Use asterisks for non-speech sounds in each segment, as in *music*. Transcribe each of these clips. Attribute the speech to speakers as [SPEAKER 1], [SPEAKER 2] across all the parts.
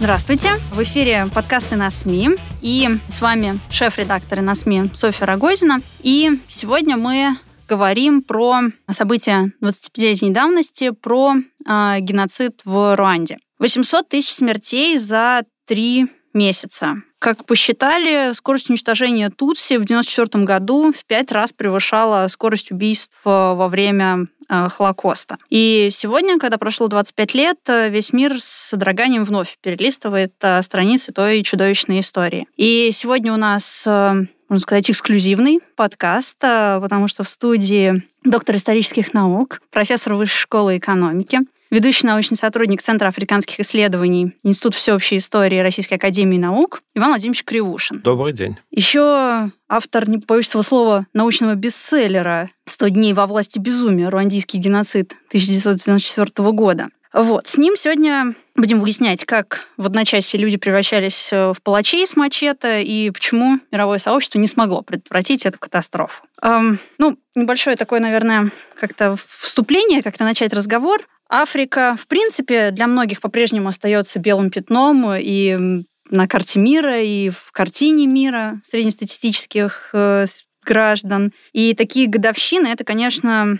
[SPEAKER 1] Здравствуйте! В эфире подкасты на СМИ. И с вами шеф-редактор на СМИ Софья Рогозина. И сегодня мы говорим про события 25-летней давности, про э, геноцид в Руанде. 800 тысяч смертей за три месяца. Как посчитали, скорость уничтожения Тутси в 1994 году в пять раз превышала скорость убийств во время Холокоста. И сегодня, когда прошло 25 лет, э, весь мир с содроганием вновь перелистывает э, страницы той чудовищной истории. И сегодня у нас можно сказать, эксклюзивный подкаст, потому что в студии доктор исторических наук, профессор Высшей школы экономики, ведущий научный сотрудник Центра африканских исследований Институт всеобщей истории Российской академии наук Иван Владимирович Кривушин.
[SPEAKER 2] Добрый день.
[SPEAKER 1] Еще автор, не побоюсь этого слова, научного бестселлера «100 дней во власти безумия. Руандийский геноцид 1994 года». Вот, с ним сегодня будем выяснять, как в одночасье люди превращались в палачей с мачете и почему мировое сообщество не смогло предотвратить эту катастрофу. Эм, ну, небольшое такое, наверное, как-то вступление, как-то начать разговор. Африка, в принципе, для многих по-прежнему остается белым пятном и на карте мира, и в картине мира среднестатистических э, граждан. И такие годовщины, это, конечно,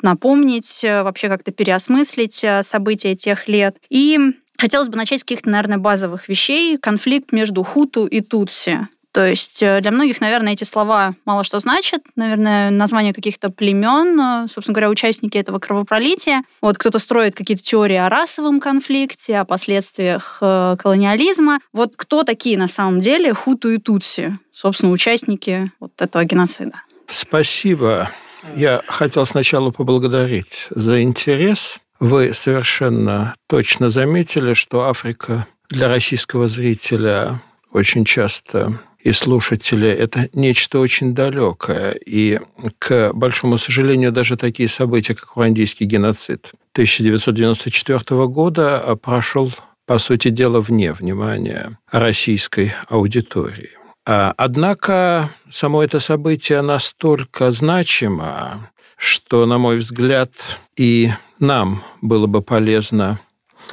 [SPEAKER 1] напомнить, э, вообще как-то переосмыслить э, события тех лет. И хотелось бы начать с каких-то, наверное, базовых вещей. Конфликт между Хуту и Тутси. То есть э, для многих, наверное, эти слова мало что значат. Наверное, название каких-то племен, собственно говоря, участники этого кровопролития. Вот кто-то строит какие-то теории о расовом конфликте, о последствиях колониализма. Вот кто такие на самом деле Хуту и Тутси, собственно, участники вот этого геноцида?
[SPEAKER 2] Спасибо. Я хотел сначала поблагодарить за интерес. Вы совершенно точно заметили, что Африка для российского зрителя очень часто и слушателя это нечто очень далекое. И, к большому сожалению, даже такие события, как руандийский геноцид 1994 года прошел, по сути дела, вне внимания российской аудитории. А, однако само это событие настолько значимо, что, на мой взгляд, и нам было бы полезно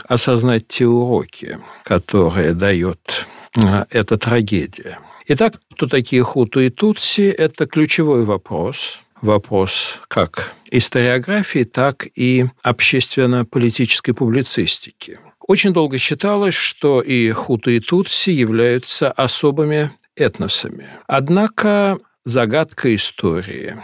[SPEAKER 2] осознать те уроки, которые дает а, эта трагедия. Итак, кто такие хуту и тутси – это ключевой вопрос. Вопрос как историографии, так и общественно-политической публицистики. Очень долго считалось, что и хуту, и тутси являются особыми этносами. Однако загадка истории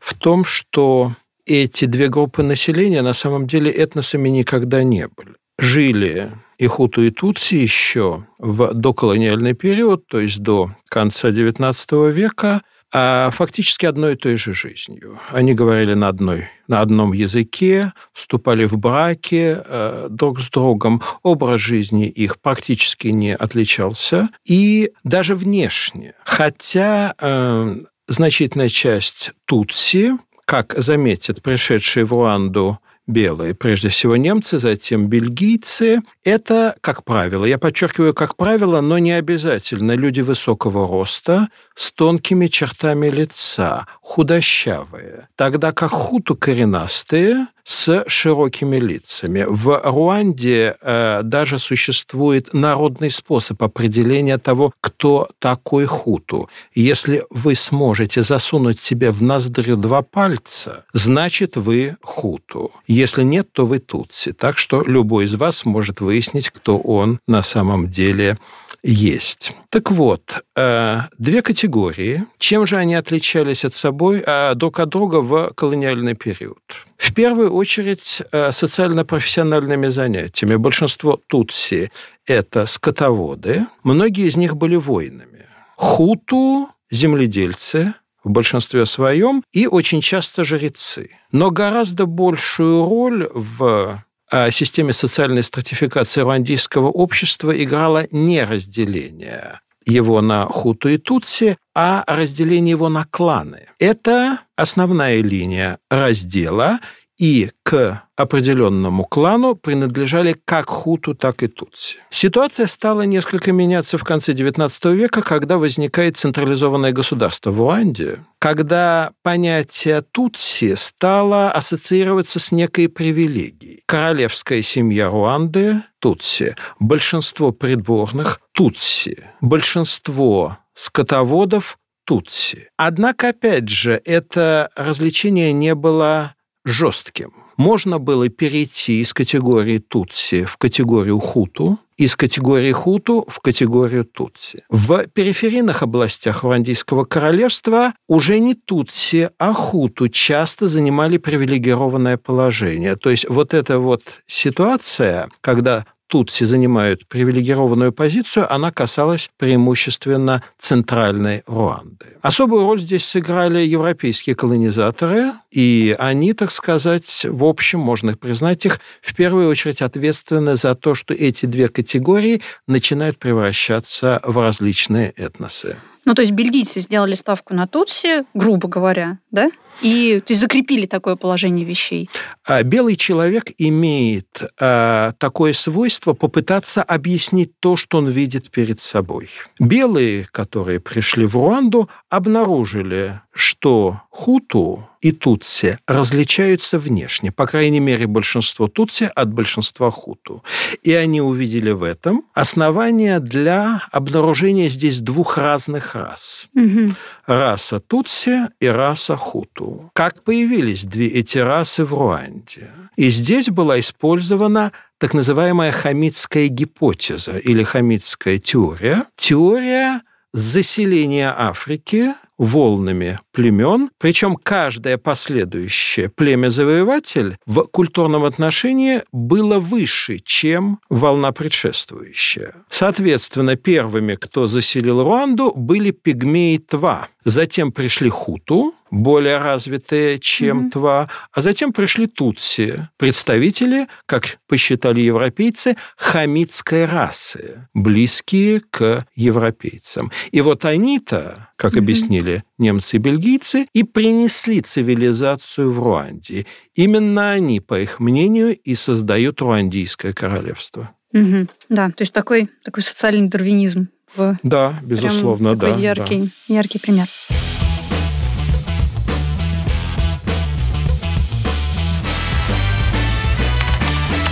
[SPEAKER 2] в том, что эти две группы населения на самом деле этносами никогда не были. Жили и хуту, и тутси еще в доколониальный период, то есть до конца XIX века – а фактически одной и той же жизнью. Они говорили на, одной, на одном языке, вступали в браки э, друг с другом. Образ жизни их практически не отличался. И даже внешне. Хотя э, значительная часть Тутси, как заметят пришедшие в Руанду белые, прежде всего немцы, затем бельгийцы. Это, как правило, я подчеркиваю, как правило, но не обязательно люди высокого роста с тонкими чертами лица, худощавые, тогда как хуту коренастые с широкими лицами. В Руанде э, даже существует народный способ определения того, кто такой хуту. Если вы сможете засунуть себе в ноздрю два пальца, значит вы хуту. Если нет, то вы тутси. Так что любой из вас может выяснить, кто он на самом деле есть. Так вот, э, две категории. Чем же они отличались от собой, э, друг от друга в колониальный период? В первую очередь э, социально-профессиональными занятиями. Большинство тутси – это скотоводы. Многие из них были воинами. Хуту – земледельцы, в большинстве своем, и очень часто жрецы. Но гораздо большую роль в о системе социальной стратификации руандийского общества играло не разделение его на хуту и тутси, а разделение его на кланы. Это основная линия раздела, и к определенному клану принадлежали как хуту, так и тутси. Ситуация стала несколько меняться в конце XIX века, когда возникает централизованное государство в Руанде, когда понятие тутси стало ассоциироваться с некой привилегией. Королевская семья Руанды – тутси, большинство придворных – тутси, большинство скотоводов – тутси. Однако, опять же, это развлечение не было жестким. Можно было перейти из категории Тутси в категорию Хуту, из категории Хуту в категорию Тутси. В периферийных областях Руандийского королевства уже не Тутси, а Хуту часто занимали привилегированное положение. То есть вот эта вот ситуация, когда тутси занимают привилегированную позицию, она касалась преимущественно центральной Руанды. Особую роль здесь сыграли европейские колонизаторы, и они, так сказать, в общем, можно признать их, в первую очередь ответственны за то, что эти две категории начинают превращаться в различные этносы.
[SPEAKER 1] Ну, то есть бельгийцы сделали ставку на Тутси, грубо говоря, да? И то есть закрепили такое положение вещей.
[SPEAKER 2] А белый человек имеет а, такое свойство попытаться объяснить то, что он видит перед собой. Белые, которые пришли в Руанду, обнаружили, что хуту и тутси различаются внешне, по крайней мере, большинство тутси от большинства хуту. И они увидели в этом основание для обнаружения здесь двух разных рас. Угу. Раса тутси и раса хуту году, как появились две эти расы в Руанде. И здесь была использована так называемая хамитская гипотеза или хамитская теория. Теория заселения Африки волнами племен, причем каждое последующее племя-завоеватель в культурном отношении было выше, чем волна предшествующая. Соответственно, первыми, кто заселил Руанду, были пигмеи Тва. Затем пришли хуту, более развитые, чем mm-hmm. Тва, а затем пришли тутси, представители, как посчитали европейцы, хамитской расы, близкие к европейцам. И вот они-то, как mm-hmm. объяснили немцы и бельгийцы, и принесли цивилизацию в Руанде. Именно они, по их мнению, и создают Руандийское королевство.
[SPEAKER 1] Угу. Да, то есть такой, такой социальный дарвинизм в...
[SPEAKER 2] Да, безусловно,
[SPEAKER 1] Прям
[SPEAKER 2] да.
[SPEAKER 1] Яркий,
[SPEAKER 2] да.
[SPEAKER 1] яркий пример.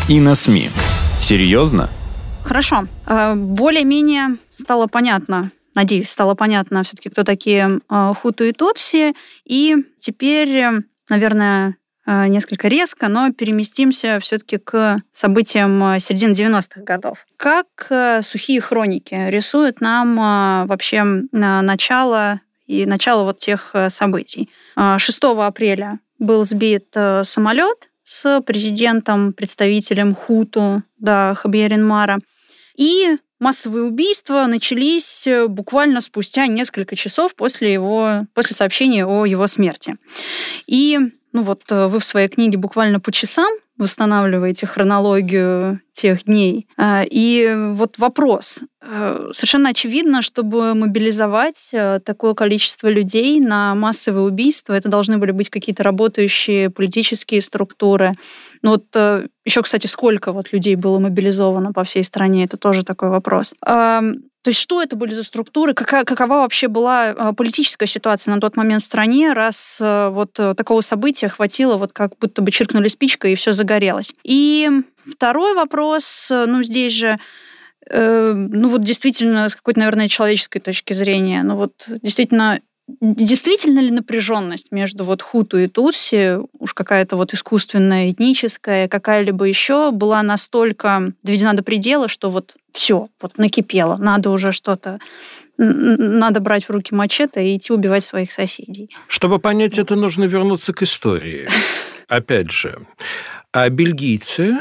[SPEAKER 3] И на СМИ. Серьезно?
[SPEAKER 1] Хорошо. Э, более-менее стало понятно, надеюсь, стало понятно все-таки, кто такие э, хуту и тутси. И теперь, наверное, э, несколько резко, но переместимся все-таки к событиям середины 90-х годов. Как сухие хроники рисуют нам вообще начало и начало вот тех событий. 6 апреля был сбит самолет с президентом, представителем Хуту, да, Хабьеринмара. И массовые убийства начались э, буквально спустя несколько часов после, его, после сообщения о его смерти. И ну вот э, вы в своей книге буквально по часам восстанавливаете хронологию тех дней. А, и вот вопрос. Э, совершенно очевидно, чтобы мобилизовать такое количество людей на массовые убийства, это должны были быть какие-то работающие политические структуры. Ну вот э, еще, кстати, сколько вот людей было мобилизовано по всей стране, это тоже такой вопрос. То есть что это были за структуры? Какая, какова вообще была политическая ситуация на тот момент в стране, раз вот такого события хватило, вот как будто бы чиркнули спичкой, и все загорелось? И второй вопрос, ну здесь же э, ну вот действительно с какой-то, наверное, человеческой точки зрения, ну вот действительно Действительно ли напряженность между вот хуту и тутси, уж какая-то вот искусственная, этническая, какая-либо еще, была настолько доведена до предела, что вот все, вот накипело, надо уже что-то надо брать в руки мачете и идти убивать своих соседей.
[SPEAKER 2] Чтобы понять это, нужно вернуться к истории. *laughs* Опять же, а бельгийцы,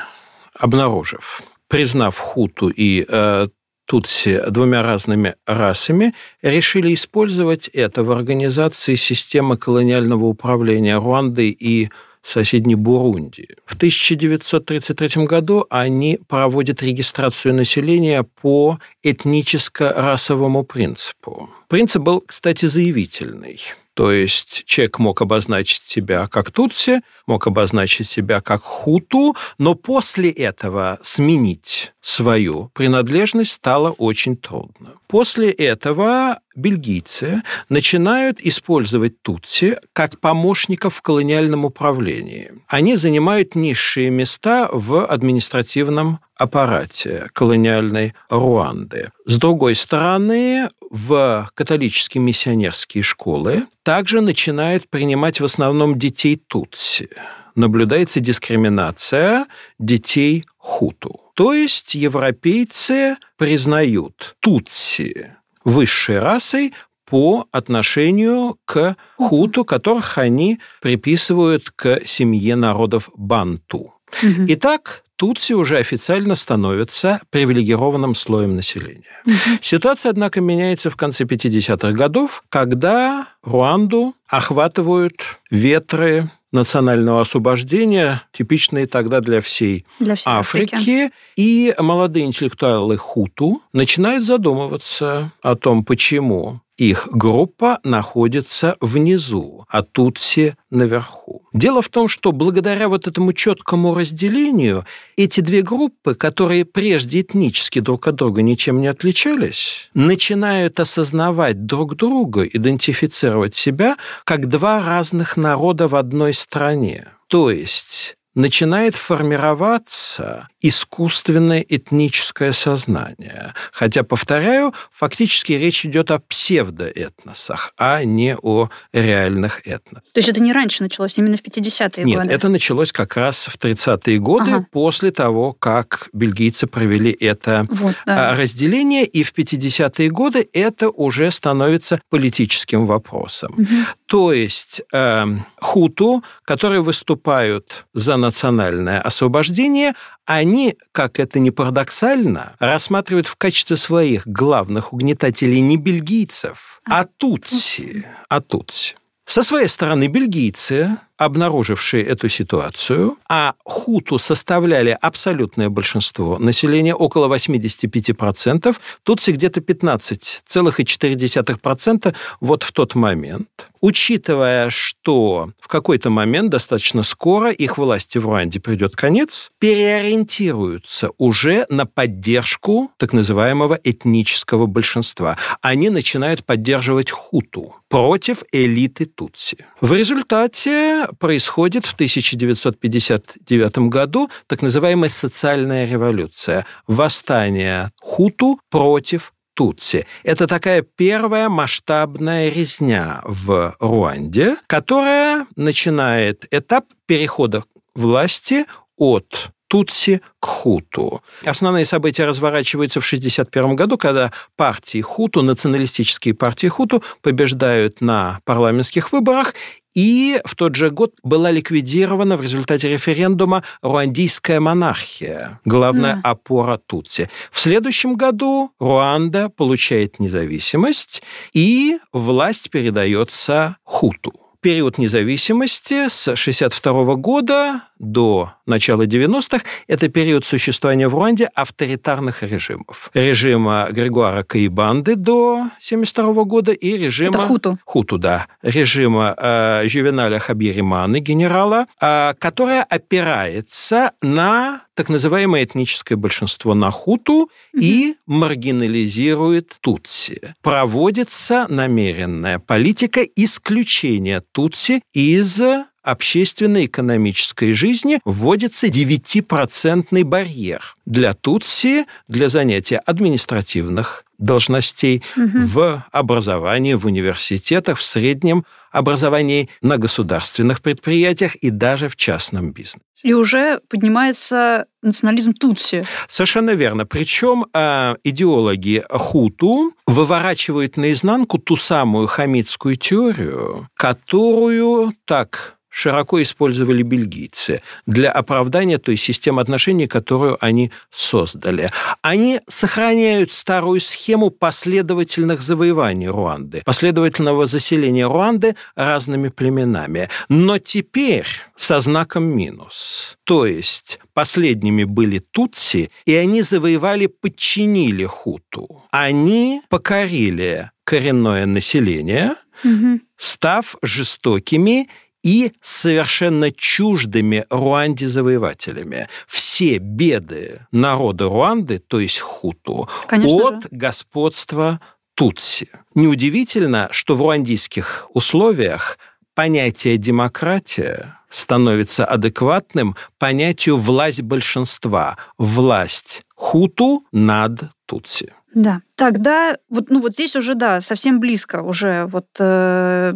[SPEAKER 2] обнаружив, признав хуту и э, Тутси двумя разными расами, решили использовать это в организации системы колониального управления Руанды и соседней Бурунди. В 1933 году они проводят регистрацию населения по этническо-расовому принципу. Принцип был, кстати, заявительный. То есть человек мог обозначить себя как Тутси, мог обозначить себя как Хуту, но после этого сменить свою принадлежность стало очень трудно. После этого бельгийцы начинают использовать Тутси как помощников в колониальном управлении. Они занимают низшие места в административном аппарате колониальной Руанды. С другой стороны, в католические миссионерские школы также начинают принимать в основном детей Тутси. Наблюдается дискриминация детей Хуту. То есть европейцы признают Тутси высшей расой по отношению к хуту, которых они приписывают к семье народов Банту. Итак, Тутси уже официально становятся привилегированным слоем населения. Угу. Ситуация, однако, меняется в конце 50-х годов, когда Руанду охватывают ветры национального освобождения, типичные тогда для всей, для всей Африки. Африки. И молодые интеллектуалы Хуту начинают задумываться о том, почему их группа находится внизу, а Тутси наверху. Дело в том, что благодаря вот этому четкому разделению эти две группы, которые прежде этнически друг от друга ничем не отличались, начинают осознавать друг друга, идентифицировать себя как два разных народа в одной стране. То есть начинает формироваться искусственное этническое сознание. Хотя, повторяю, фактически речь идет о псевдоэтносах, а не о реальных этносах.
[SPEAKER 1] То есть это не раньше началось, именно в 50-е
[SPEAKER 2] Нет, годы? Нет, это началось как раз в 30-е годы, ага. после того, как бельгийцы провели это вот, да. А, разделение, и в 50-е годы это уже становится политическим вопросом. Угу. То есть э, хуту, которые выступают за национальное освобождение, они, как это не парадоксально, рассматривают в качестве своих главных угнетателей не бельгийцев, а, а тутси. А тутси. Со своей стороны, бельгийцы, обнаружившие эту ситуацию, а хуту составляли абсолютное большинство населения, около 85%, тутси где-то 15,4% вот в тот момент. Учитывая, что в какой-то момент, достаточно скоро, их власти в Руанде придет конец, переориентируются уже на поддержку так называемого этнического большинства. Они начинают поддерживать хуту против элиты Тутси. В результате происходит в 1959 году так называемая социальная революция, восстание хуту против Тутси. Это такая первая масштабная резня в Руанде, которая начинает этап перехода власти от Тутси к Хуту. Основные события разворачиваются в 1961 году, когда партии Хуту, националистические партии Хуту, побеждают на парламентских выборах, и в тот же год была ликвидирована в результате референдума руандийская монархия, главная да. опора Тутси. В следующем году Руанда получает независимость, и власть передается Хуту период независимости с 1962 года до начала 90-х – это период существования в Руанде авторитарных режимов. Режима Григуара Каибанды до 1972 года и режима...
[SPEAKER 1] Это хуту.
[SPEAKER 2] Хуту, да. Режима э, Жювеналя Хабириманы, генерала, э, которая опирается на так называемое этническое большинство на хуту угу. и маргинализирует тутси. Проводится намеренная политика исключения тутси из общественно-экономической жизни вводится 9% барьер для Тутси для занятия административных должностей угу. в образовании, в университетах, в среднем образовании, на государственных предприятиях и даже в частном бизнесе.
[SPEAKER 1] И уже поднимается национализм Тутси.
[SPEAKER 2] Совершенно верно. Причем э, идеологи Хуту выворачивают наизнанку ту самую хамитскую теорию, которую так широко использовали бельгийцы для оправдания той системы отношений, которую они создали. Они сохраняют старую схему последовательных завоеваний Руанды, последовательного заселения Руанды разными племенами. Но теперь со знаком минус. То есть последними были тутси, и они завоевали, подчинили хуту. Они покорили коренное население, угу. став жестокими и совершенно чуждыми Руанде завоевателями. Все беды народа Руанды, то есть хуту, Конечно от же. господства Тутси. Неудивительно, что в руандийских условиях понятие демократия становится адекватным понятию власть большинства, власть хуту над тутси.
[SPEAKER 1] Да. Тогда вот, ну вот здесь уже, да, совсем близко уже вот э,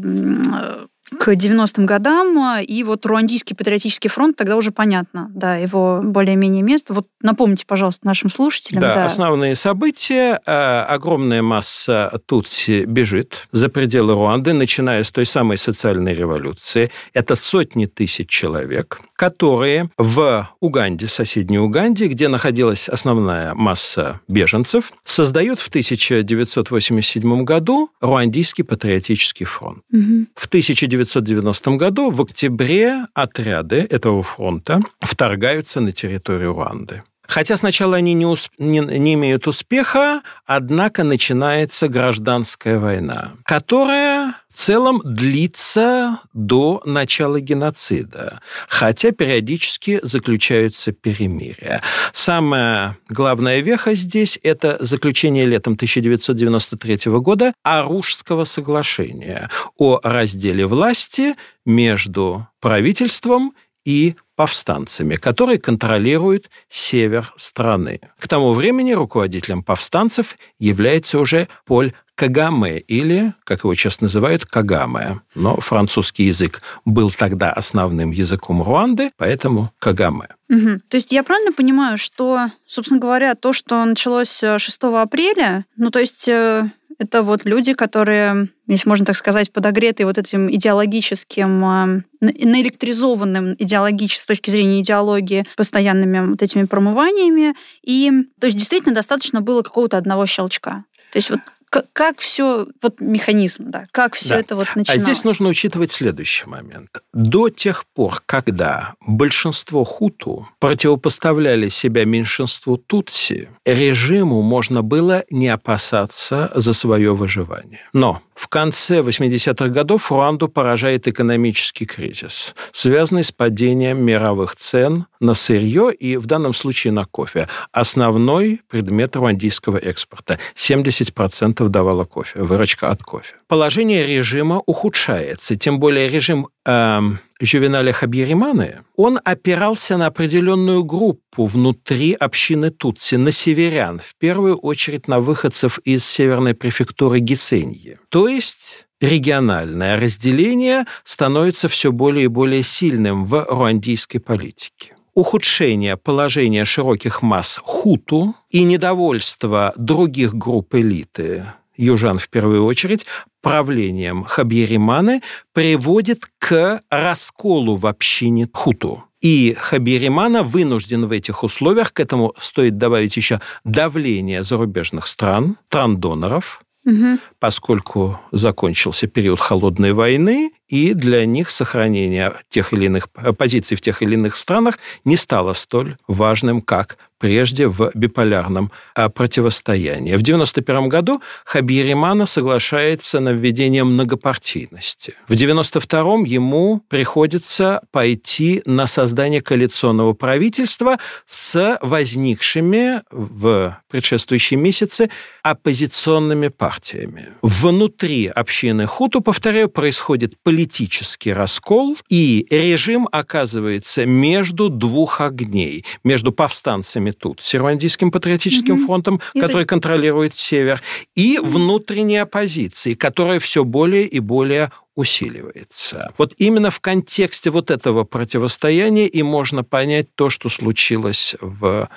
[SPEAKER 1] к 90-м годам, и вот Руандийский патриотический фронт, тогда уже понятно, да, его более-менее место. Вот напомните, пожалуйста, нашим слушателям.
[SPEAKER 2] Да, да. основные события. Э, огромная масса Тутси бежит за пределы Руанды, начиная с той самой социальной революции. Это сотни тысяч человек, которые в Уганде, соседней Уганде, где находилась основная масса беженцев, создают в 1987 году Руандийский патриотический фронт. Угу. В 19 1990 году в октябре отряды этого фронта вторгаются на территорию Руанды. Хотя сначала они не, усп... не, не имеют успеха, однако начинается гражданская война, которая в целом длится до начала геноцида, хотя периодически заключаются перемирия. Самая главная веха здесь – это заключение летом 1993 года Арушского соглашения о разделе власти между правительством и повстанцами, которые контролируют север страны. К тому времени руководителем повстанцев является уже Поль Кагаме или, как его сейчас называют, Кагаме. Но французский язык был тогда основным языком Руанды, поэтому Кагаме.
[SPEAKER 1] Угу. То есть я правильно понимаю, что, собственно говоря, то, что началось 6 апреля, ну то есть э, это вот люди, которые, если можно так сказать, подогретые вот этим идеологическим, а, наэлектризованным идеологически, с точки зрения идеологии, постоянными вот этими промываниями. И, то есть, действительно, достаточно было какого-то одного щелчка. То есть вот как, как все, вот механизм, да, как все да. это вот начиналось?
[SPEAKER 2] А здесь нужно учитывать следующий момент. До тех пор, когда большинство хуту противопоставляли себя меньшинству тутси, режиму можно было не опасаться за свое выживание. Но в конце 80-х годов Руанду поражает экономический кризис, связанный с падением мировых цен на сырье и в данном случае на кофе. Основной предмет руандийского экспорта. 70% давало кофе, выручка от кофе. Положение режима ухудшается, тем более режим э, Жювеналя Хабьериманы, он опирался на определенную группу внутри общины Тутси, на северян, в первую очередь на выходцев из северной префектуры Гисеньи. То есть региональное разделение становится все более и более сильным в руандийской политике ухудшение положения широких масс хуту и недовольство других групп элиты, южан в первую очередь, правлением Хабьериманы приводит к расколу в общине хуту. И Хабиримана вынужден в этих условиях, к этому стоит добавить еще давление зарубежных стран, стран-доноров, угу. поскольку закончился период холодной войны, и для них сохранение тех или иных позиций в тех или иных странах не стало столь важным, как прежде в биполярном а, противостоянии. В 1991 году Хабиримана соглашается на введение многопартийности. В 1992 ему приходится пойти на создание коалиционного правительства с возникшими в предшествующие месяцы оппозиционными партиями. Внутри общины Хуту, повторяю, происходит политический раскол, и режим оказывается между двух огней, между повстанцами вами тут, с Ирландийским патриотическим угу. фронтом, и который вы... контролирует север, и внутренней оппозиции, которая все более и более усиливается. Вот именно в контексте вот этого противостояния и можно понять то, что случилось в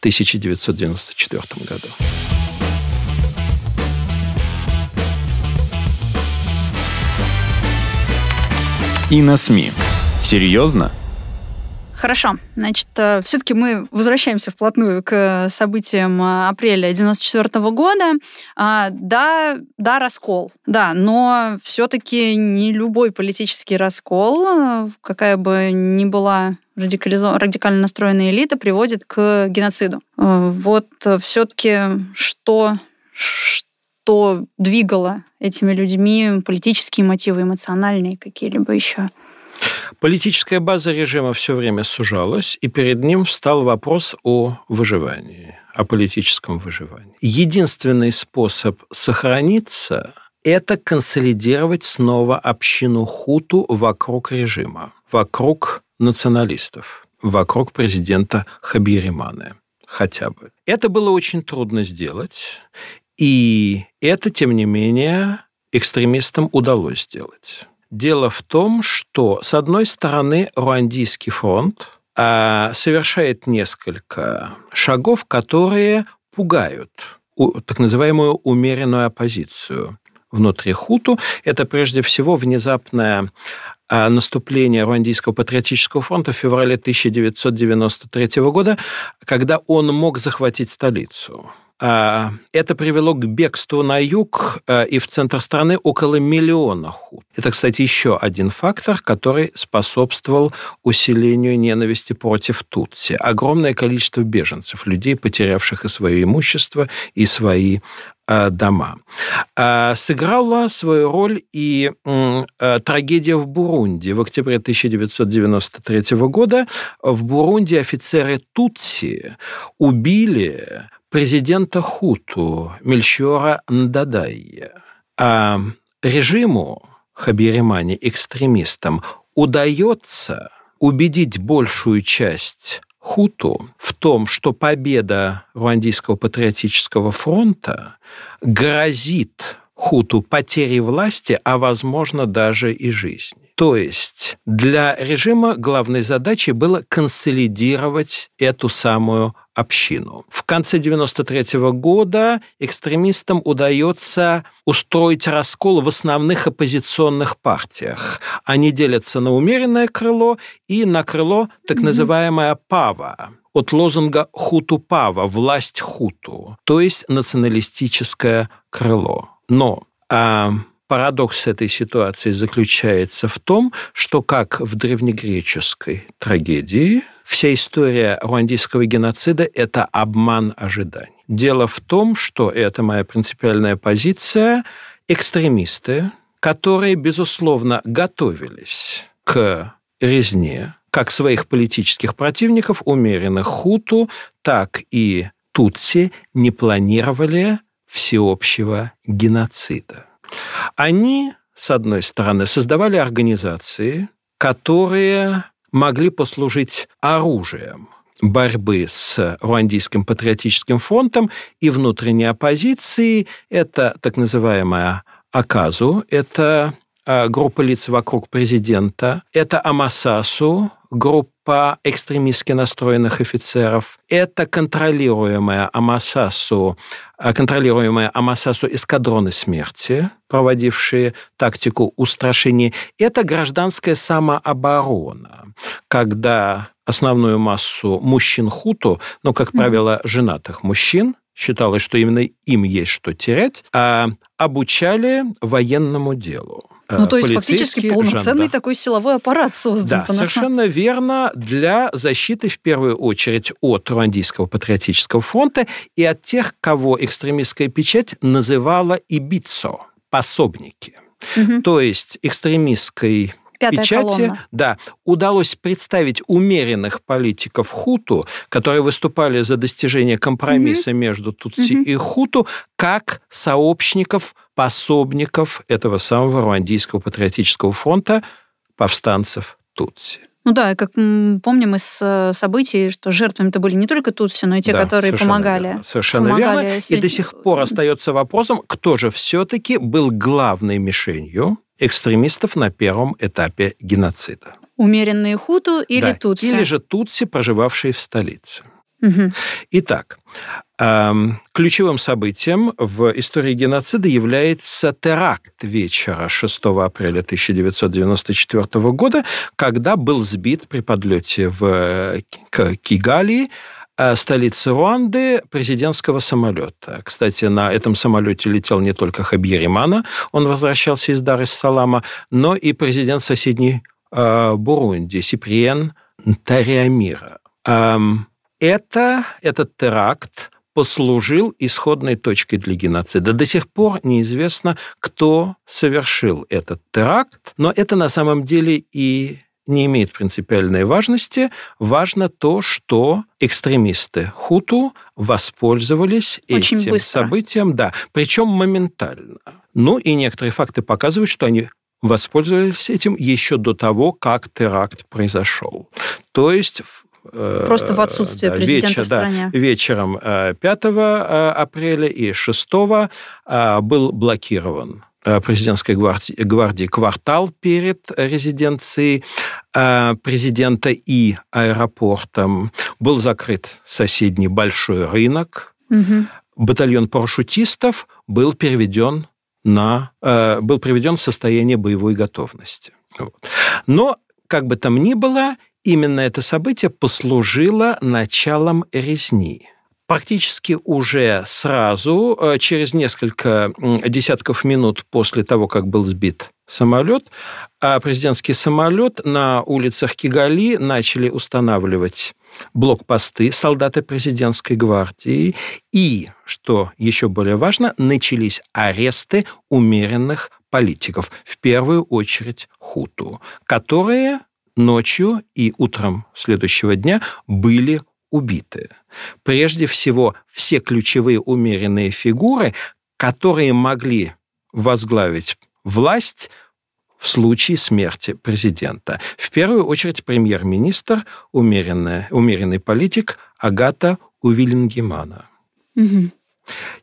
[SPEAKER 2] 1994 году.
[SPEAKER 3] И на СМИ. Серьезно?
[SPEAKER 1] Хорошо. Значит, э, все-таки мы возвращаемся вплотную к событиям э, апреля 94 года. А, да, да, раскол. Да, но все-таки не любой политический раскол, э, какая бы ни была радикально настроенная элита, приводит к геноциду. Вот все-таки что, что двигало этими людьми, политические мотивы, эмоциональные какие-либо еще?
[SPEAKER 2] Политическая база режима все время сужалась, и перед ним встал вопрос о выживании, о политическом выживании. Единственный способ сохраниться – это консолидировать снова общину хуту вокруг режима, вокруг националистов, вокруг президента Хабириманы хотя бы. Это было очень трудно сделать, и это, тем не менее, экстремистам удалось сделать. Дело в том, что, с одной стороны, Руандийский фронт а, совершает несколько шагов, которые пугают так называемую умеренную оппозицию внутри хуту. Это прежде всего внезапное а, наступление Руандийского патриотического фронта в феврале 1993 года, когда он мог захватить столицу. А, это привело к бегству на юг а, и в центр страны около миллиона худ. Это, кстати, еще один фактор, который способствовал усилению ненависти против Тутси. Огромное количество беженцев, людей, потерявших и свое имущество, и свои а, дома. Сыграла свою роль и трагедия в Бурунди. В октябре 1993 года в Бурунди офицеры Тутси убили президента Хуту Мельчора Ndadaiя. А режиму Хабиримани, экстремистам, удается убедить большую часть Хуту в том, что победа Руандийского патриотического фронта грозит Хуту потерей власти, а, возможно, даже и жизни. То есть для режима главной задачей было консолидировать эту самую общину. В конце 93 года экстремистам удается устроить раскол в основных оппозиционных партиях. Они делятся на умеренное крыло и на крыло так называемое «пава» от лозунга «хуту-пава» – «власть хуту», то есть националистическое крыло. Но а, парадокс этой ситуации заключается в том, что как в древнегреческой трагедии вся история руандийского геноцида – это обман ожиданий. Дело в том, что, это моя принципиальная позиция, экстремисты, которые, безусловно, готовились к резне как своих политических противников, умеренных хуту, так и тутси, не планировали всеобщего геноцида. Они, с одной стороны, создавали организации, которые могли послужить оружием борьбы с Руандийским патриотическим фронтом и внутренней оппозицией. Это так называемая Аказу, это а, группа лиц вокруг президента, это Амасасу, группа экстремистски настроенных офицеров. Это контролируемая Амасасу, а, контролируемая Амасасу эскадроны смерти, проводившие тактику устрашения. Это гражданская самооборона, когда основную массу мужчин хуту, но, как правило, женатых мужчин, считалось, что именно им есть что терять, а обучали военному делу.
[SPEAKER 1] Э, ну, то есть фактически полноценный жандар. такой силовой аппарат создан.
[SPEAKER 2] Да, совершенно верно, для защиты в первую очередь от Руандийского патриотического фронта и от тех, кого экстремистская печать называла ибицо, пособники. Угу. То есть экстремистской Пятая печати, колонна. да, удалось представить умеренных политиков Хуту, которые выступали за достижение компромисса угу. между Тутси угу. и Хуту, как сообщников, пособников этого самого Руандийского патриотического фронта повстанцев Тутси.
[SPEAKER 1] Ну да, как помним из э, событий, что жертвами-то были не только тутси, но и те, да, которые совершенно помогали.
[SPEAKER 2] Верно. Совершенно помогали верно. Среди... И до сих пор остается вопросом, кто же все-таки был главной мишенью экстремистов на первом этапе геноцида.
[SPEAKER 1] Умеренные хуту или да, тутси?
[SPEAKER 2] Или же тутси, проживавшие в столице. Угу. Итак, Ключевым событием в истории геноцида является теракт вечера 6 апреля 1994 года, когда был сбит при подлете в к Кигали э, столице Руанды президентского самолета. Кстати, на этом самолете летел не только Хабьеримана, он возвращался из Дар-эс-Салама, но и президент соседней э, Бурунди Сиприен Тариамира. Это, этот теракт послужил исходной точкой для геноцида. До сих пор неизвестно, кто совершил этот теракт, но это на самом деле и не имеет принципиальной важности. Важно то, что экстремисты Хуту воспользовались Очень этим быстро. событием, да, причем моментально. Ну и некоторые факты показывают, что они воспользовались этим еще до того, как теракт произошел. То есть
[SPEAKER 1] Э, Просто в отсутствие да, президента вечер, в стране.
[SPEAKER 2] Да, вечером 5 э, э, апреля и 6 был блокирован президентской гвардии, гвардии квартал перед резиденцией президента и аэропортом. Был закрыт соседний большой рынок. Угу. Батальон парашютистов был переведен на, был приведен в состояние боевой готовности. Но, как бы там ни было, Именно это событие послужило началом резни. Практически уже сразу, э, через несколько десятков минут после того, как был сбит самолет, а президентский самолет на улицах Кигали начали устанавливать блокпосты солдаты президентской гвардии. И, что еще более важно, начались аресты умеренных политиков, в первую очередь хуту, которые ночью и утром следующего дня были убиты. Прежде всего, все ключевые умеренные фигуры, которые могли возглавить власть в случае смерти президента. В первую очередь премьер-министр, умеренный, умеренный политик Агата Увиллингемана. Угу.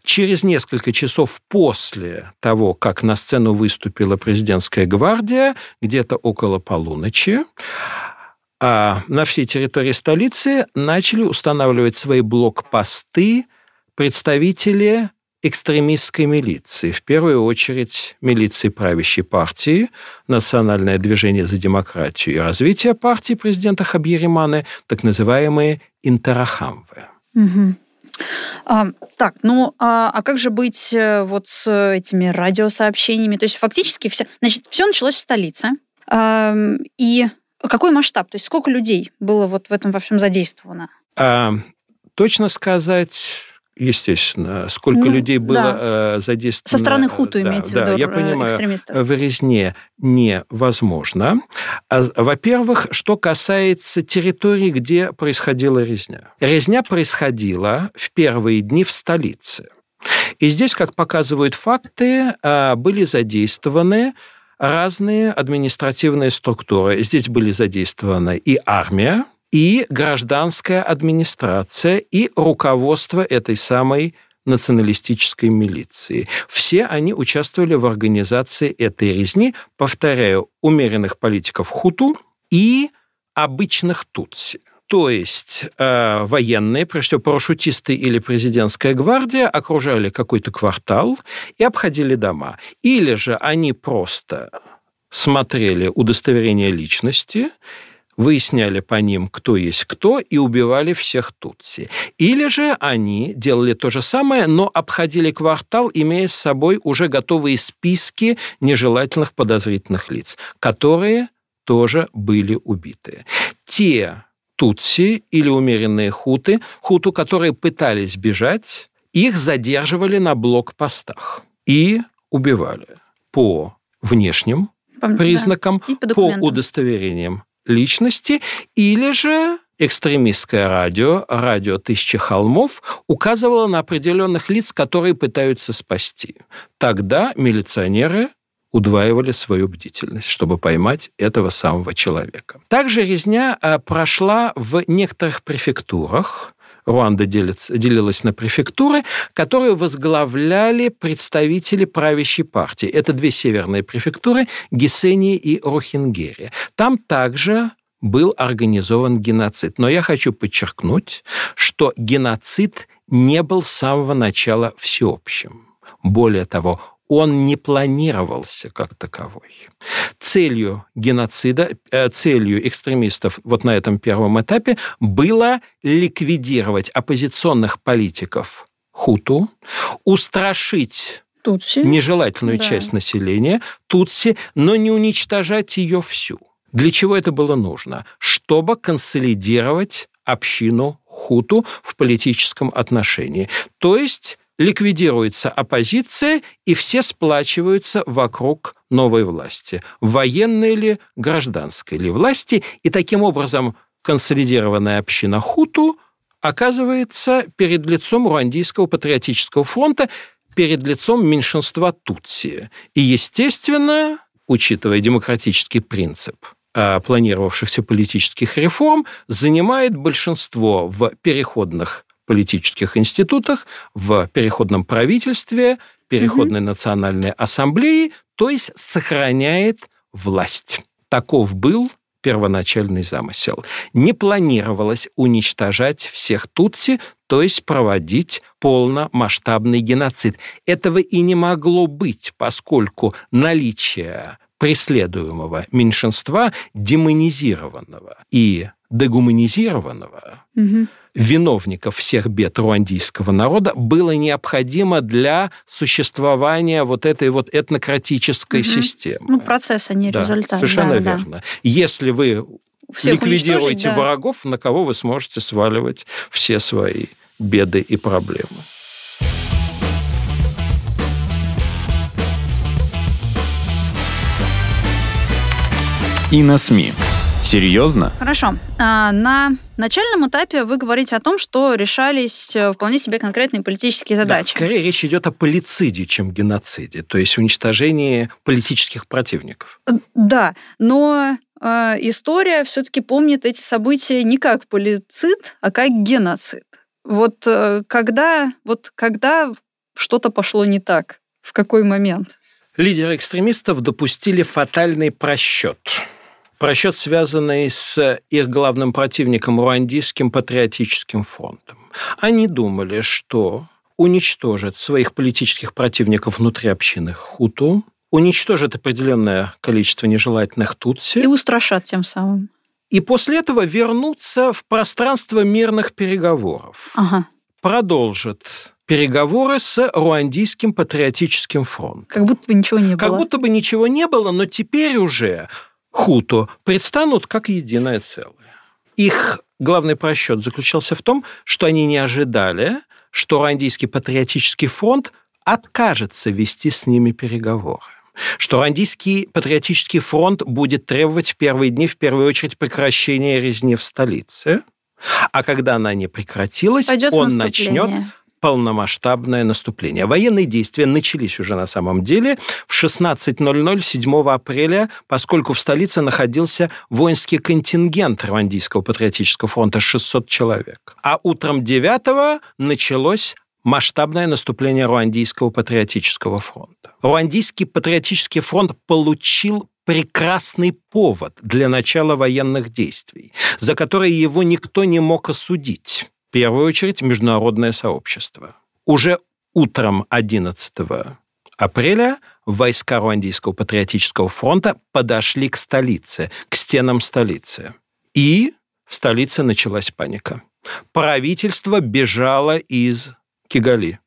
[SPEAKER 2] Через несколько часов после того, как на сцену выступила президентская гвардия, где-то около полуночи, а на всей территории столицы начали устанавливать свои блокпосты представители экстремистской милиции, в первую очередь милиции правящей партии, Национальное движение за демократию и развитие партии президента Хабьериманы, так называемые интерахамвы.
[SPEAKER 1] Угу. А, так, ну а, а как же быть э, вот с этими радиосообщениями? То есть фактически все, значит, все началось в столице. И какой масштаб? То есть сколько людей было вот в этом во всем задействовано?
[SPEAKER 2] А, точно сказать естественно, сколько ну, людей было да. Э, задействовано.
[SPEAKER 1] Со стороны хуту да, имеется да, в виду
[SPEAKER 2] я э, понимаю, экстремистов. В резне невозможно. А, во-первых, что касается территории, где происходила резня. Резня происходила в первые дни в столице. И здесь, как показывают факты, а, были задействованы разные административные структуры. Здесь были задействованы и армия, и гражданская администрация, и руководство этой самой националистической милиции. Все они участвовали в организации этой резни, повторяю, умеренных политиков хуту и обычных тутси. То есть э, военные, прежде всего парашютисты или президентская гвардия, окружали какой-то квартал и обходили дома. Или же они просто смотрели удостоверение личности выясняли по ним, кто есть кто, и убивали всех тутси. Или же они делали то же самое, но обходили квартал, имея с собой уже готовые списки нежелательных подозрительных лиц, которые тоже были убиты. Те тутси или умеренные хуты, хуту, которые пытались бежать, их задерживали на блокпостах и убивали по внешним признакам, да, по удостоверениям личности, или же экстремистское радио, радио «Тысячи холмов», указывало на определенных лиц, которые пытаются спасти. Тогда милиционеры удваивали свою бдительность, чтобы поймать этого самого человека. Также резня э, прошла в некоторых префектурах, Руанда делится, делилась на префектуры, которые возглавляли представители правящей партии. Это две северные префектуры – Гесения и Рохингерия. Там также был организован геноцид. Но я хочу подчеркнуть, что геноцид не был с самого начала всеобщим. Более того, он не планировался как таковой. Целью геноцида, э, целью экстремистов вот на этом первом этапе было ликвидировать оппозиционных политиков хуту, устрашить
[SPEAKER 1] Тутси.
[SPEAKER 2] нежелательную
[SPEAKER 1] Да.
[SPEAKER 2] часть населения, тутси, но не уничтожать ее всю. Для чего это было нужно? Чтобы консолидировать общину хуту в политическом отношении. То есть ликвидируется оппозиция, и все сплачиваются вокруг новой власти. Военной ли, гражданской ли власти. И таким образом консолидированная община хуту оказывается перед лицом Руандийского патриотического фронта, перед лицом меньшинства Тутси. И, естественно, учитывая демократический принцип э, планировавшихся политических реформ, занимает большинство в переходных политических институтах, в переходном правительстве, переходной национальной ассамблее, то есть сохраняет власть. Таков был первоначальный замысел. Не планировалось уничтожать всех тутси, то есть проводить полномасштабный геноцид. Этого и не могло быть, поскольку наличие преследуемого меньшинства, демонизированного и дегуманизированного,
[SPEAKER 1] Мгм.
[SPEAKER 2] Виновников всех бед руандийского народа было необходимо для существования вот этой вот этнократической
[SPEAKER 1] Мгм.
[SPEAKER 2] системы.
[SPEAKER 1] Ну, процесс, а не
[SPEAKER 2] Да,
[SPEAKER 1] результат.
[SPEAKER 2] Совершенно
[SPEAKER 1] да, да.
[SPEAKER 2] верно. Если вы
[SPEAKER 1] Всех
[SPEAKER 2] ликвидируете
[SPEAKER 1] да.
[SPEAKER 2] врагов, на кого вы сможете сваливать все свои беды и проблемы.
[SPEAKER 3] И на СМИ. Серьезно?
[SPEAKER 1] Хорошо. А, На начальном этапе вы говорите о том, что решались э, вполне себе конкретные политические
[SPEAKER 2] Да,
[SPEAKER 1] задачи.
[SPEAKER 2] скорее речь идет о полициде, чем геноциде, то есть уничтожении политических противников.
[SPEAKER 1] Э, Да, но э, история все-таки помнит эти события не как полицид, а как геноцид. Вот э, когда, вот когда что-то пошло не так, в какой момент?
[SPEAKER 2] Лидеры экстремистов допустили фатальный просчет. Просчет, связанный с их главным противником, Руандийским патриотическим фронтом. Они думали, что уничтожат своих политических противников внутри общины хуту, уничтожат определенное количество нежелательных тутси,
[SPEAKER 1] И устрашат тем самым.
[SPEAKER 2] и после этого вернутся в пространство мирных переговоров.
[SPEAKER 1] Ага.
[SPEAKER 2] Продолжат переговоры с Руандийским патриотическим фронтом.
[SPEAKER 1] Как будто бы ничего не
[SPEAKER 2] Как
[SPEAKER 1] было.
[SPEAKER 2] будто бы ничего не было, но теперь уже хуту предстанут как единое целое. Их главный просчет заключался в том, что они не ожидали, что Руандийский патриотический фронт откажется вести с ними переговоры что Руандийский патриотический фронт будет требовать в первые дни, в первую очередь, прекращения резни в столице, а когда она не прекратилась,
[SPEAKER 1] Пойдет
[SPEAKER 2] он начнет полномасштабное наступление. Военные действия начались уже на самом деле в 16.00 7 апреля, поскольку в столице находился воинский контингент Руандийского патриотического фронта 600 человек. А утром 9 началось масштабное наступление Руандийского патриотического фронта. Руандийский патриотический фронт получил прекрасный повод для начала военных действий, за которые его никто не мог осудить. В первую очередь международное сообщество. Уже утром 11 апреля войска Руандийского патриотического фронта подошли к столице, к стенам столицы. И в столице началась паника. Правительство бежало из Кигали.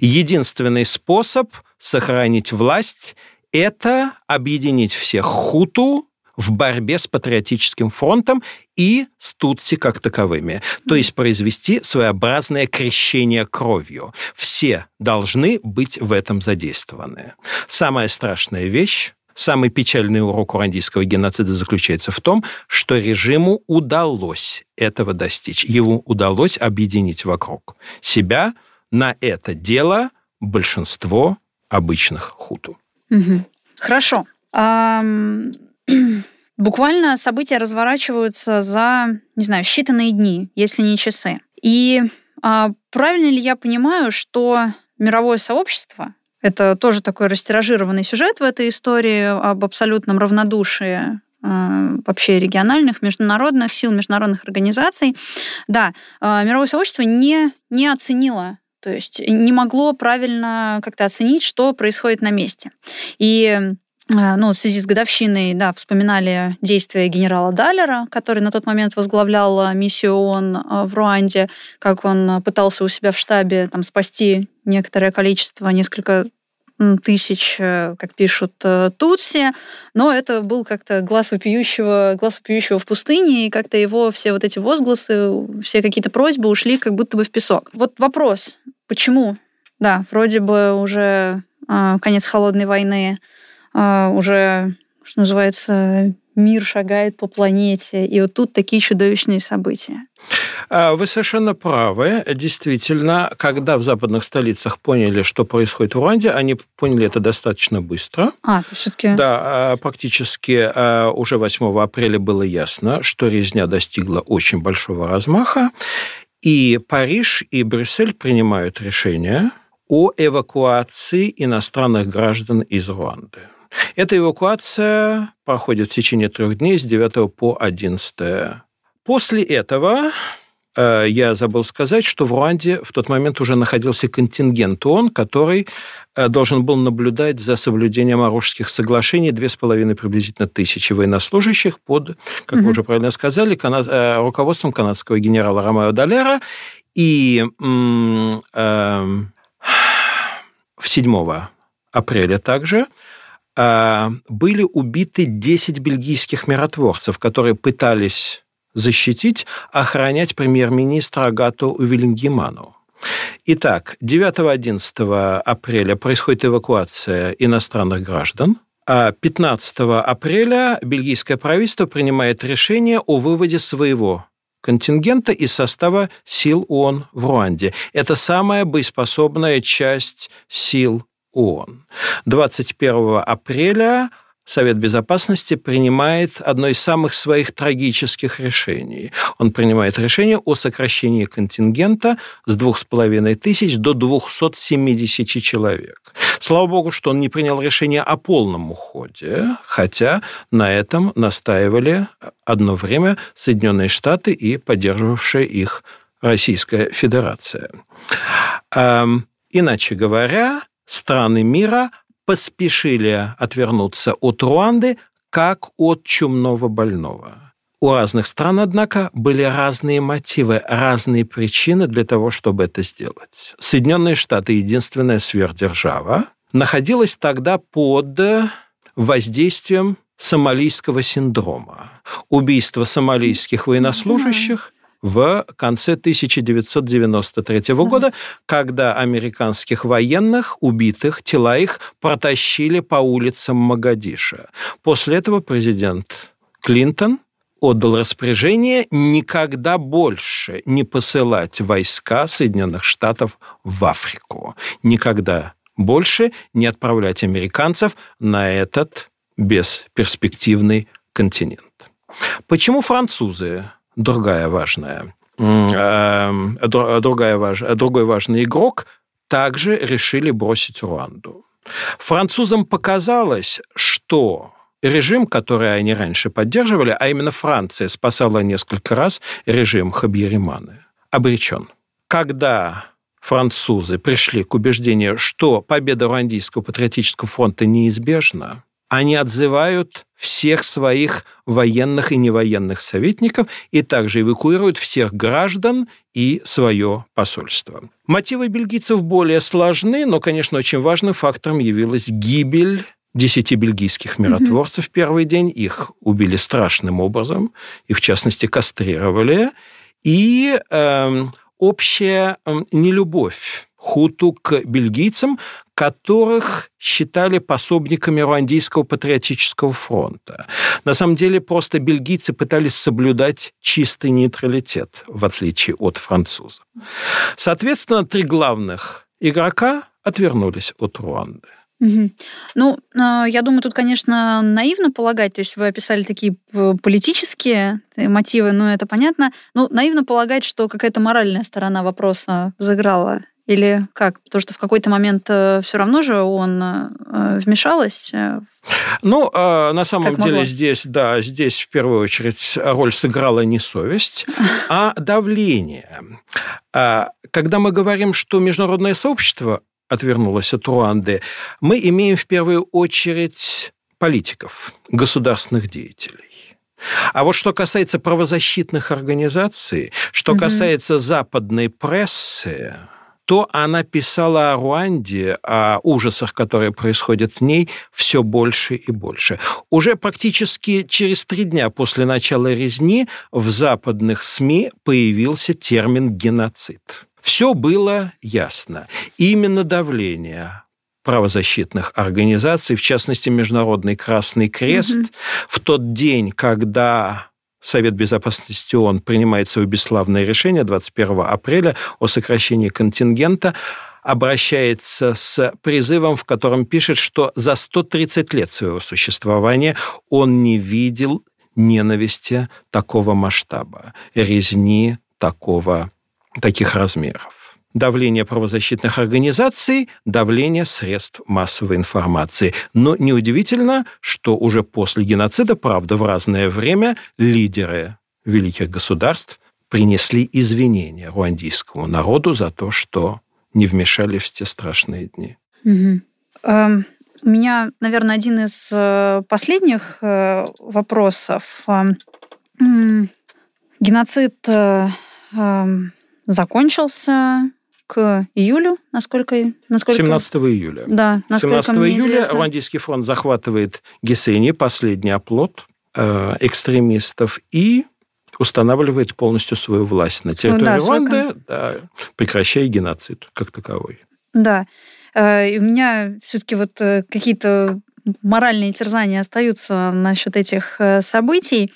[SPEAKER 2] Единственный способ сохранить власть – это объединить всех хуту в борьбе с патриотическим фронтом и с тутси как таковыми. То есть произвести своеобразное крещение кровью. Все должны быть в этом задействованы. Самая страшная вещь Самый печальный урок урандийского геноцида заключается в том, что режиму удалось этого достичь. Ему удалось объединить вокруг себя на это дело большинство обычных хуту.
[SPEAKER 1] Мгм. Хорошо. Ам, Буквально события разворачиваются за, не знаю, считанные дни, если не часы. И а, правильно ли я понимаю, что мировое сообщество, это тоже такой растиражированный сюжет в этой истории об абсолютном равнодушии вообще региональных, международных сил, международных организаций. Да, мировое сообщество не, не оценило то есть не могло правильно как-то оценить, что происходит на месте. И ну, в связи с годовщиной, да, вспоминали действия генерала Даллера, который на тот момент возглавлял миссию ООН э, в Руанде, как он пытался у себя в штабе там, спасти некоторое количество, несколько тысяч, э, как пишут, Тутси, но это был как-то глаз вопиющего, глаз вопиющего в пустыне, и как-то его все вот эти возгласы, все какие-то просьбы ушли как будто бы в песок. Вот вопрос, почему? Да, вроде бы уже конец холодной войны, уже, что называется, мир шагает по планете, и вот тут такие чудовищные события.
[SPEAKER 2] А, вы совершенно правы. Действительно, когда в западных столицах поняли, что происходит в Руанде, они поняли это достаточно быстро.
[SPEAKER 1] А, то все-таки...
[SPEAKER 2] Да, а, практически уже 8 апреля было ясно, что резня достигла очень большого размаха, и Париж и Брюссель принимают решение о эвакуации иностранных граждан из Руанды. Эта эвакуация проходит в течение трех дней с 9 по 11. После этого э, я забыл сказать, что в Руанде в тот момент уже находился контингент ООН, который э, должен был наблюдать за соблюдением Оружских соглашений две с половиной приблизительно тысячи военнослужащих под, как mm-hmm. вы уже правильно сказали, кана... Э, руководством канадского генерала Ромео Далера. И э, 7 апреля также были убиты 10 бельгийских миротворцев, которые пытались защитить, охранять премьер-министра Агату Увелингеману. Итак, 9-11 апреля происходит эвакуация иностранных граждан, а 15 апреля бельгийское правительство принимает решение о выводе своего контингента из состава сил ООН в Руанде. Это самая боеспособная часть сил ООН. 21 апреля Совет Безопасности принимает одно из самых своих трагических решений. Он принимает решение о сокращении контингента с 2,5 тысяч до 270 человек. Слава богу, что он не принял решение о полном уходе, хотя на этом настаивали одно время Соединенные Штаты и поддерживавшая их Российская Федерация. Иначе говоря, страны мира поспешили отвернуться от Руанды как от чумного больного. У разных стран, однако, были разные мотивы, разные причины для того, чтобы это сделать. Соединенные Штаты, единственная сверхдержава, находилась тогда под воздействием сомалийского синдрома. Убийство сомалийских военнослужащих в конце 1993 года, когда американских военных, убитых, тела их протащили по улицам Магадиша. После этого президент Клинтон отдал распоряжение никогда больше не посылать войска Соединенных Штатов в Африку. Никогда больше не отправлять американцев на этот бесперспективный континент. Почему французы другая важная, эм, другая важ, другой важный игрок также решили бросить Руанду. Французам показалось, что режим, который они раньше поддерживали, а именно Франция спасала несколько раз режим Хабьериманы, обречен. Когда французы пришли к убеждению, что победа Руандийского патриотического фронта неизбежна, они отзывают всех своих военных и невоенных советников и также эвакуируют всех граждан и свое посольство. Мотивы бельгийцев более сложны, но, конечно, очень важным фактором явилась гибель десяти бельгийских миротворцев в первый день. Их убили страшным образом, и, в частности, кастрировали. И э, общая э, нелюбовь хуту к бельгийцам, которых считали пособниками Руандийского патриотического фронта. На самом деле просто бельгийцы пытались соблюдать чистый нейтралитет, в отличие от французов. Соответственно, три главных игрока отвернулись от Руанды.
[SPEAKER 1] Ну, а, я думаю, тут, конечно, наивно полагать, то есть вы описали такие политические мотивы, ну, это понятно, но наивно полагать, что какая-то моральная сторона вопроса взыграла Или как? Потому что в какой-то момент э, все равно же он э, вмешалась. Э,
[SPEAKER 2] ну, на самом как деле могло? здесь, да, здесь в первую очередь роль сыграла не совесть, *laughs* а давление. А, когда мы говорим, что международное сообщество отвернулось от Руанды, мы имеем в первую очередь политиков, государственных деятелей. А вот что касается правозащитных организаций, что угу. касается западной прессы, то она писала о Руанде, о ужасах, которые происходят в ней, все больше и больше. Уже практически через три дня после начала резни в западных СМИ появился термин «геноцид». Все было ясно. Именно давление правозащитных организаций, в частности, Международный Красный Крест, угу. в тот день, когда Совет Безопасности ООН принимает свое бесславное решение 21 апреля о сокращении контингента, обращается с призывом, в котором пишет, что за 130 лет своего существования он не видел ненависти такого масштаба, резни такого, таких размеров давление правозащитных организаций, давление средств массовой информации. Но неудивительно, что уже после геноцида, правда, в разное время лидеры великих государств принесли извинения руандийскому народу за то, что не вмешались в те страшные дни.
[SPEAKER 1] Um... У меня, наверное, один из э, последних э, вопросов. Эм, геноцид э, эм, закончился, к июлю, насколько... насколько...
[SPEAKER 2] 17 июля.
[SPEAKER 1] Да,
[SPEAKER 2] 17 июля известно. Руандийский фронт захватывает Гесени, последний оплот э, экстремистов, и устанавливает полностью свою власть на территории да, Руанды, да, прекращая геноцид как таковой.
[SPEAKER 1] Да. Э, и у меня все-таки вот э, какие-то моральные терзания остаются насчет этих э, событий.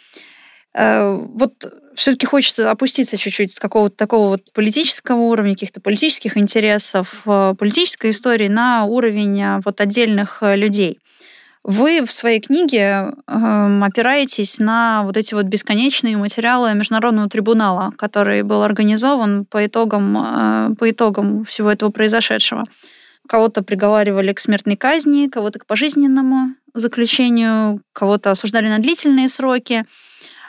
[SPEAKER 1] Вот все-таки хочется опуститься чуть-чуть с какого-то такого вот политического уровня, каких-то политических интересов, э, политической истории на уровень э, вот отдельных э, людей. Вы в своей книге э, опираетесь на вот эти вот бесконечные материалы Международного трибунала, который был организован по итогам, э, по итогам всего этого произошедшего. Кого-то приговаривали к смертной казни, кого-то к пожизненному заключению, кого-то осуждали на длительные сроки.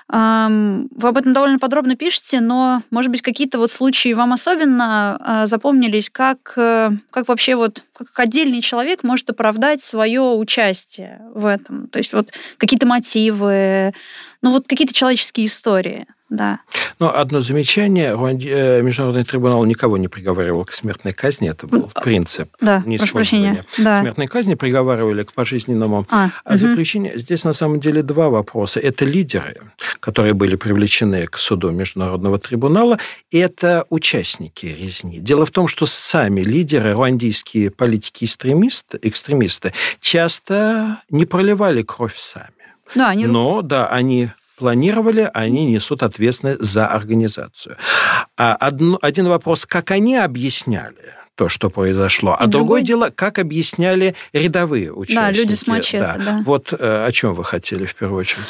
[SPEAKER 1] Вы об этом довольно подробно пишете, но, может быть, какие-то вот случаи вам особенно а, запомнились, как, э, как вообще вот как отдельный человек может оправдать свое участие в этом? То есть вот какие-то мотивы, ну вот какие-то человеческие истории да.
[SPEAKER 2] Но одно замечание. Э, Международный трибунал никого не приговаривал к смертной казни. Это был ну, принцип
[SPEAKER 1] да, неиспользования.
[SPEAKER 2] Да. Смертной казни приговаривали к пожизненному а, угу. заключению. Здесь, на самом деле, два вопроса. Это лидеры, которые были привлечены к суду Международного трибунала, и это участники резни. Дело в том, что сами лидеры, руандийские политики-экстремисты, экстремисты, часто не проливали кровь сами. Да, они... Но, да, они планировали, они несут ответственность за организацию. А одно, один вопрос, как они объясняли то, что произошло, а другое дело, как объясняли рядовые участники.
[SPEAKER 1] Да, люди с мачете, да. да.
[SPEAKER 2] Вот э, о чем вы хотели в первую очередь?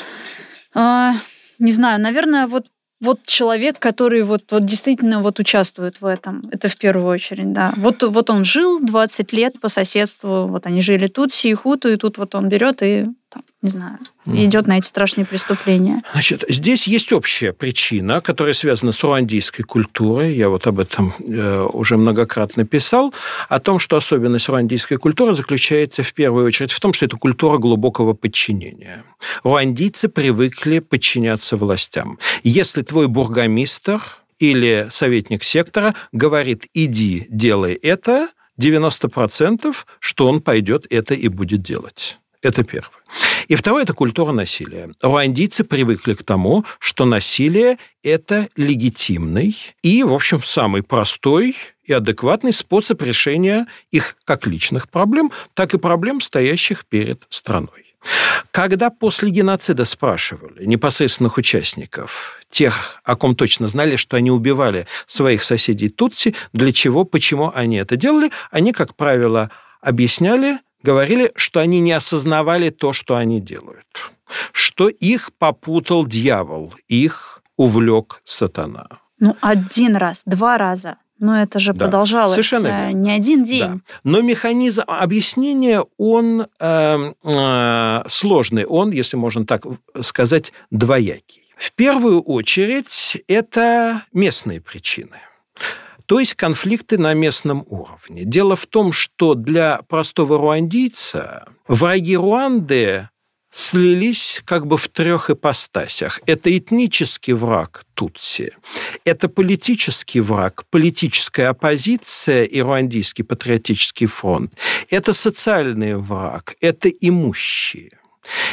[SPEAKER 1] А, не знаю, наверное, вот вот человек, который вот, вот действительно вот участвует в этом. Это в первую очередь, да. Вот, вот он жил 20 лет по соседству, вот они жили тут, Сиихуту, и тут вот он берет и там, не знаю, идет на эти страшные преступления.
[SPEAKER 2] Значит, здесь есть общая причина, которая связана с руандийской культурой. Я вот об этом э, уже многократно писал, о том, что особенность руандийской культуры заключается в первую очередь в том, что это культура глубокого подчинения. Руандийцы привыкли подчиняться властям. Если твой бургомистр или советник сектора говорит «иди, делай это», 90% что он пойдет это и будет делать. Это первое. И второе – это культура насилия. Руандийцы привыкли к тому, что насилие – это легитимный и, в общем, самый простой и адекватный способ решения их как личных проблем, так и проблем, стоящих перед страной. Когда после геноцида спрашивали непосредственных участников, тех, о ком точно знали, что они убивали своих соседей Тутси, для чего, почему они это делали, они, как правило, объясняли говорили, что они не осознавали то, что они делают, что их попутал дьявол, их увлек сатана.
[SPEAKER 1] Ну, один раз, два раза. но это же да. продолжалось Совершенно не один день. Да.
[SPEAKER 2] Но механизм объяснения, он э, э, сложный, он, если можно так сказать, двоякий. В первую очередь, это местные причины. То есть конфликты на местном уровне. Дело в том, что для простого руандийца враги Руанды слились как бы в трех ипостасях. Это этнический враг Тутси, это политический враг, политическая оппозиция и Руандийский патриотический фронт, это социальный враг, это имущие.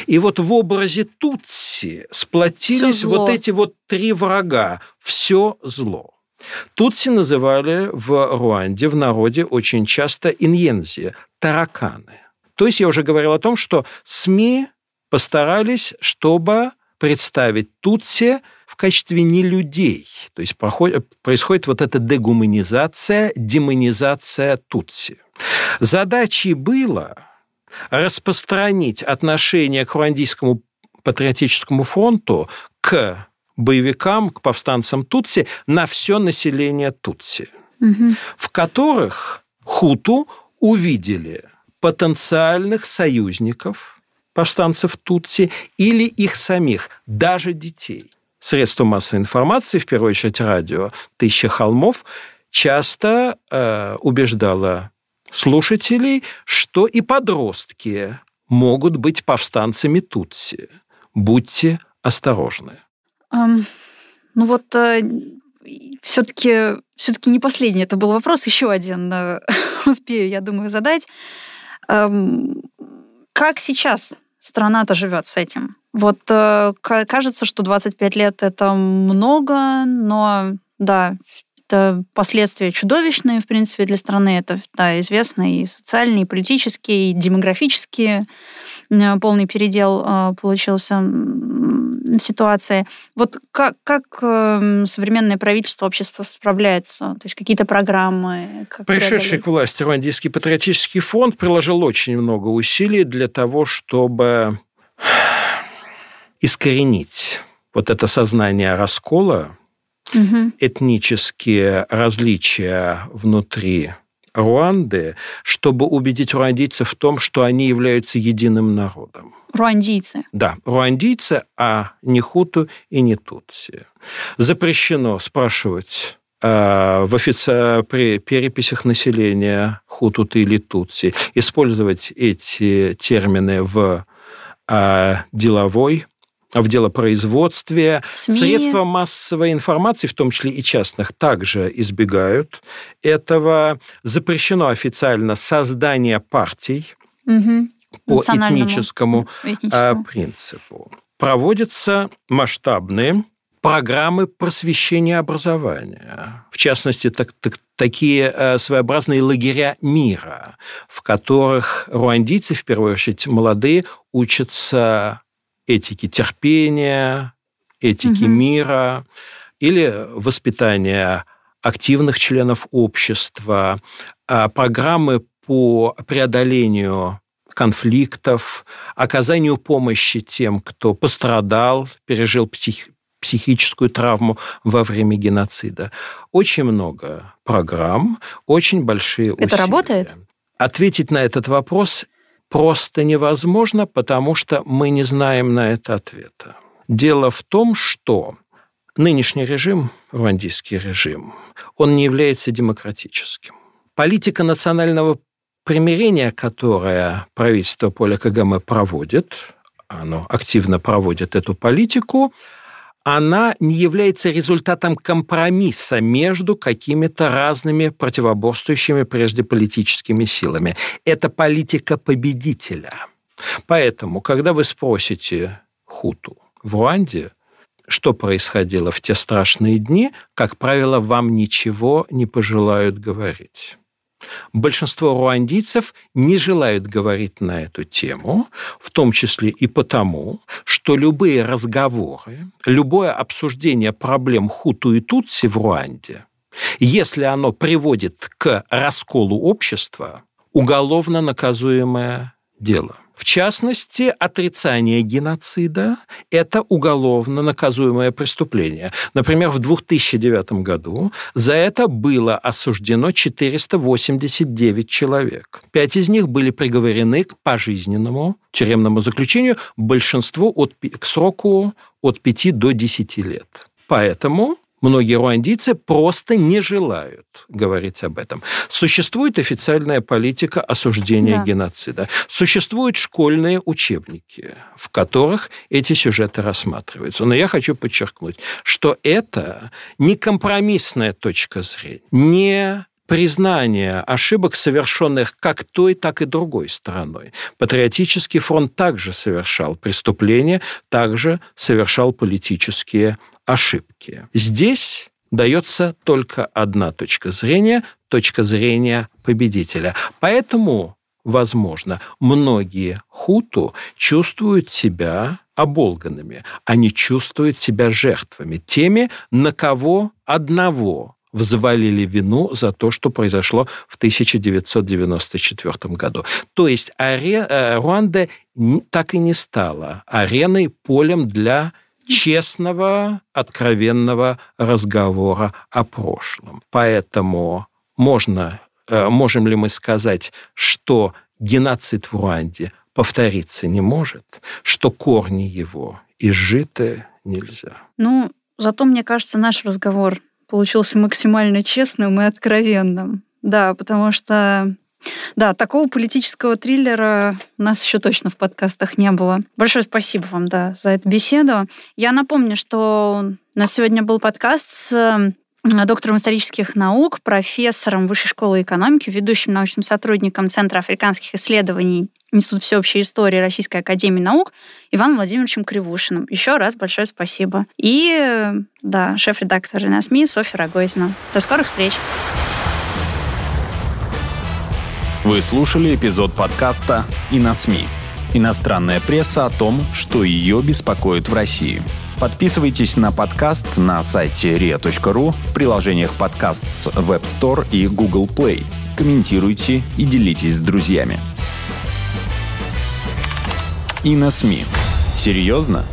[SPEAKER 2] И вот в образе Тутси сплотились вот эти вот три врага. Все зло. Тутси называли в Руанде, в народе очень часто иньензи, тараканы. То есть я уже говорил о том, что СМИ постарались, чтобы представить Тутси в качестве нелюдей. То есть проходит, происходит вот эта дегуманизация, демонизация Тутси. Задачей было распространить отношение к Руандийскому патриотическому фронту к боевикам, к повстанцам Тутси на все население Тутси, угу. в которых хуту увидели потенциальных союзников – повстанцев Тутси или их самих, даже детей. Средства массовой информации, в первую очередь радио «Тысяча холмов», часто э, убеждала слушателей, что и подростки могут быть повстанцами Тутси. Будьте осторожны.
[SPEAKER 1] Ну вот э, все-таки все-таки не последний это был вопрос, еще один э, *laughs* успею, я думаю, задать. Как сейчас страна-то живет с этим? Вот э, кажется, что 25 лет это много, но да, это последствия чудовищные, в принципе, для страны. Это да, известно и социальные, и политические, и демографические. Э, полный передел э, получился ситуации. Вот как, как э, современное правительство вообще справляется? То есть какие-то программы?
[SPEAKER 2] Как Пришедший к власти Руандийский патриотический фонд приложил очень много усилий для того, чтобы *sighs* искоренить вот это сознание раскола, угу. этнические различия внутри Руанды, чтобы убедить руандийцев в том, что они являются единым народом.
[SPEAKER 1] Руандийцы.
[SPEAKER 2] Да, руандийцы, а не хуту и не тутси. Запрещено спрашивать э, в офици... при переписях населения хуту или тутси, использовать эти термины в э, деловой в делопроизводстве. В СМИ. Средства массовой информации, в том числе и частных, также избегают этого. Запрещено официально создание партий. Угу по этническому, этническому принципу. Проводятся масштабные программы просвещения образования. В частности, так, так, такие э, своеобразные лагеря мира, в которых руандийцы, в первую очередь молодые, учатся этике терпения, этике угу. мира или воспитания активных членов общества, а программы по преодолению конфликтов, оказанию помощи тем, кто пострадал, пережил псих, психическую травму во время геноцида. Очень много программ, очень большие усилия.
[SPEAKER 1] Это работает?
[SPEAKER 2] Ответить на этот вопрос просто невозможно, потому что мы не знаем на это ответа. Дело в том, что нынешний режим, руандийский режим, он не является демократическим. Политика национального примирение, которое правительство Поля Кагаме проводит, оно активно проводит эту политику, она не является результатом компромисса между какими-то разными противоборствующими прежде политическими силами. Это политика победителя. Поэтому, когда вы спросите хуту в Руанде, что происходило в те страшные дни, как правило, вам ничего не пожелают говорить. Большинство руандийцев не желают говорить на эту тему, в том числе и потому, что любые разговоры, любое обсуждение проблем хуту и тутси в Руанде, если оно приводит к расколу общества, уголовно наказуемое дело. В частности, отрицание геноцида – это уголовно наказуемое преступление. Например, в 2009 году за это было осуждено 489 человек. Пять из них были приговорены к пожизненному тюремному заключению, большинство от, к сроку от 5 до 10 лет. Поэтому Многие руандийцы просто не желают говорить об этом. Существует официальная политика осуждения да. геноцида. Существуют школьные учебники, в которых эти сюжеты рассматриваются. Но я хочу подчеркнуть, что это не компромиссная точка зрения, не признание ошибок, совершенных как той, так и другой стороной. Патриотический фронт также совершал преступления, также совершал политические ошибки. Здесь дается только одна точка зрения, точка зрения победителя. Поэтому, возможно, многие хуту чувствуют себя оболганными. Они чувствуют себя жертвами, теми, на кого одного взвалили вину за то, что произошло в 1994 году. То есть э, Руанда так и не стала ареной, полем для честного, откровенного разговора о прошлом. Поэтому можно, э, можем ли мы сказать, что геноцид в Руанде повториться не может, что корни его изжиты нельзя?
[SPEAKER 1] Ну, зато, мне кажется, наш разговор получился максимально честным и откровенным. Да, потому что да, такого политического триллера у нас еще точно в подкастах не было. Большое спасибо вам, да, за эту беседу. Я напомню, что у нас сегодня был подкаст с доктором исторических наук, профессором Высшей школы экономики, ведущим научным сотрудником Центра африканских исследований Институт всеобщей истории Российской академии наук Иваном Владимировичем Кривушиным. Еще раз большое спасибо. И, да, шеф-редактор на СМИ Софья Рогозина. До скорых встреч!
[SPEAKER 3] Вы слушали эпизод подкаста «И на СМИ». Иностранная пресса о том, что ее беспокоит в России. Подписывайтесь на подкаст на сайте ria.ru в приложениях подкаст с Web Store и Google Play. Комментируйте и делитесь с друзьями. И на СМИ. Серьезно?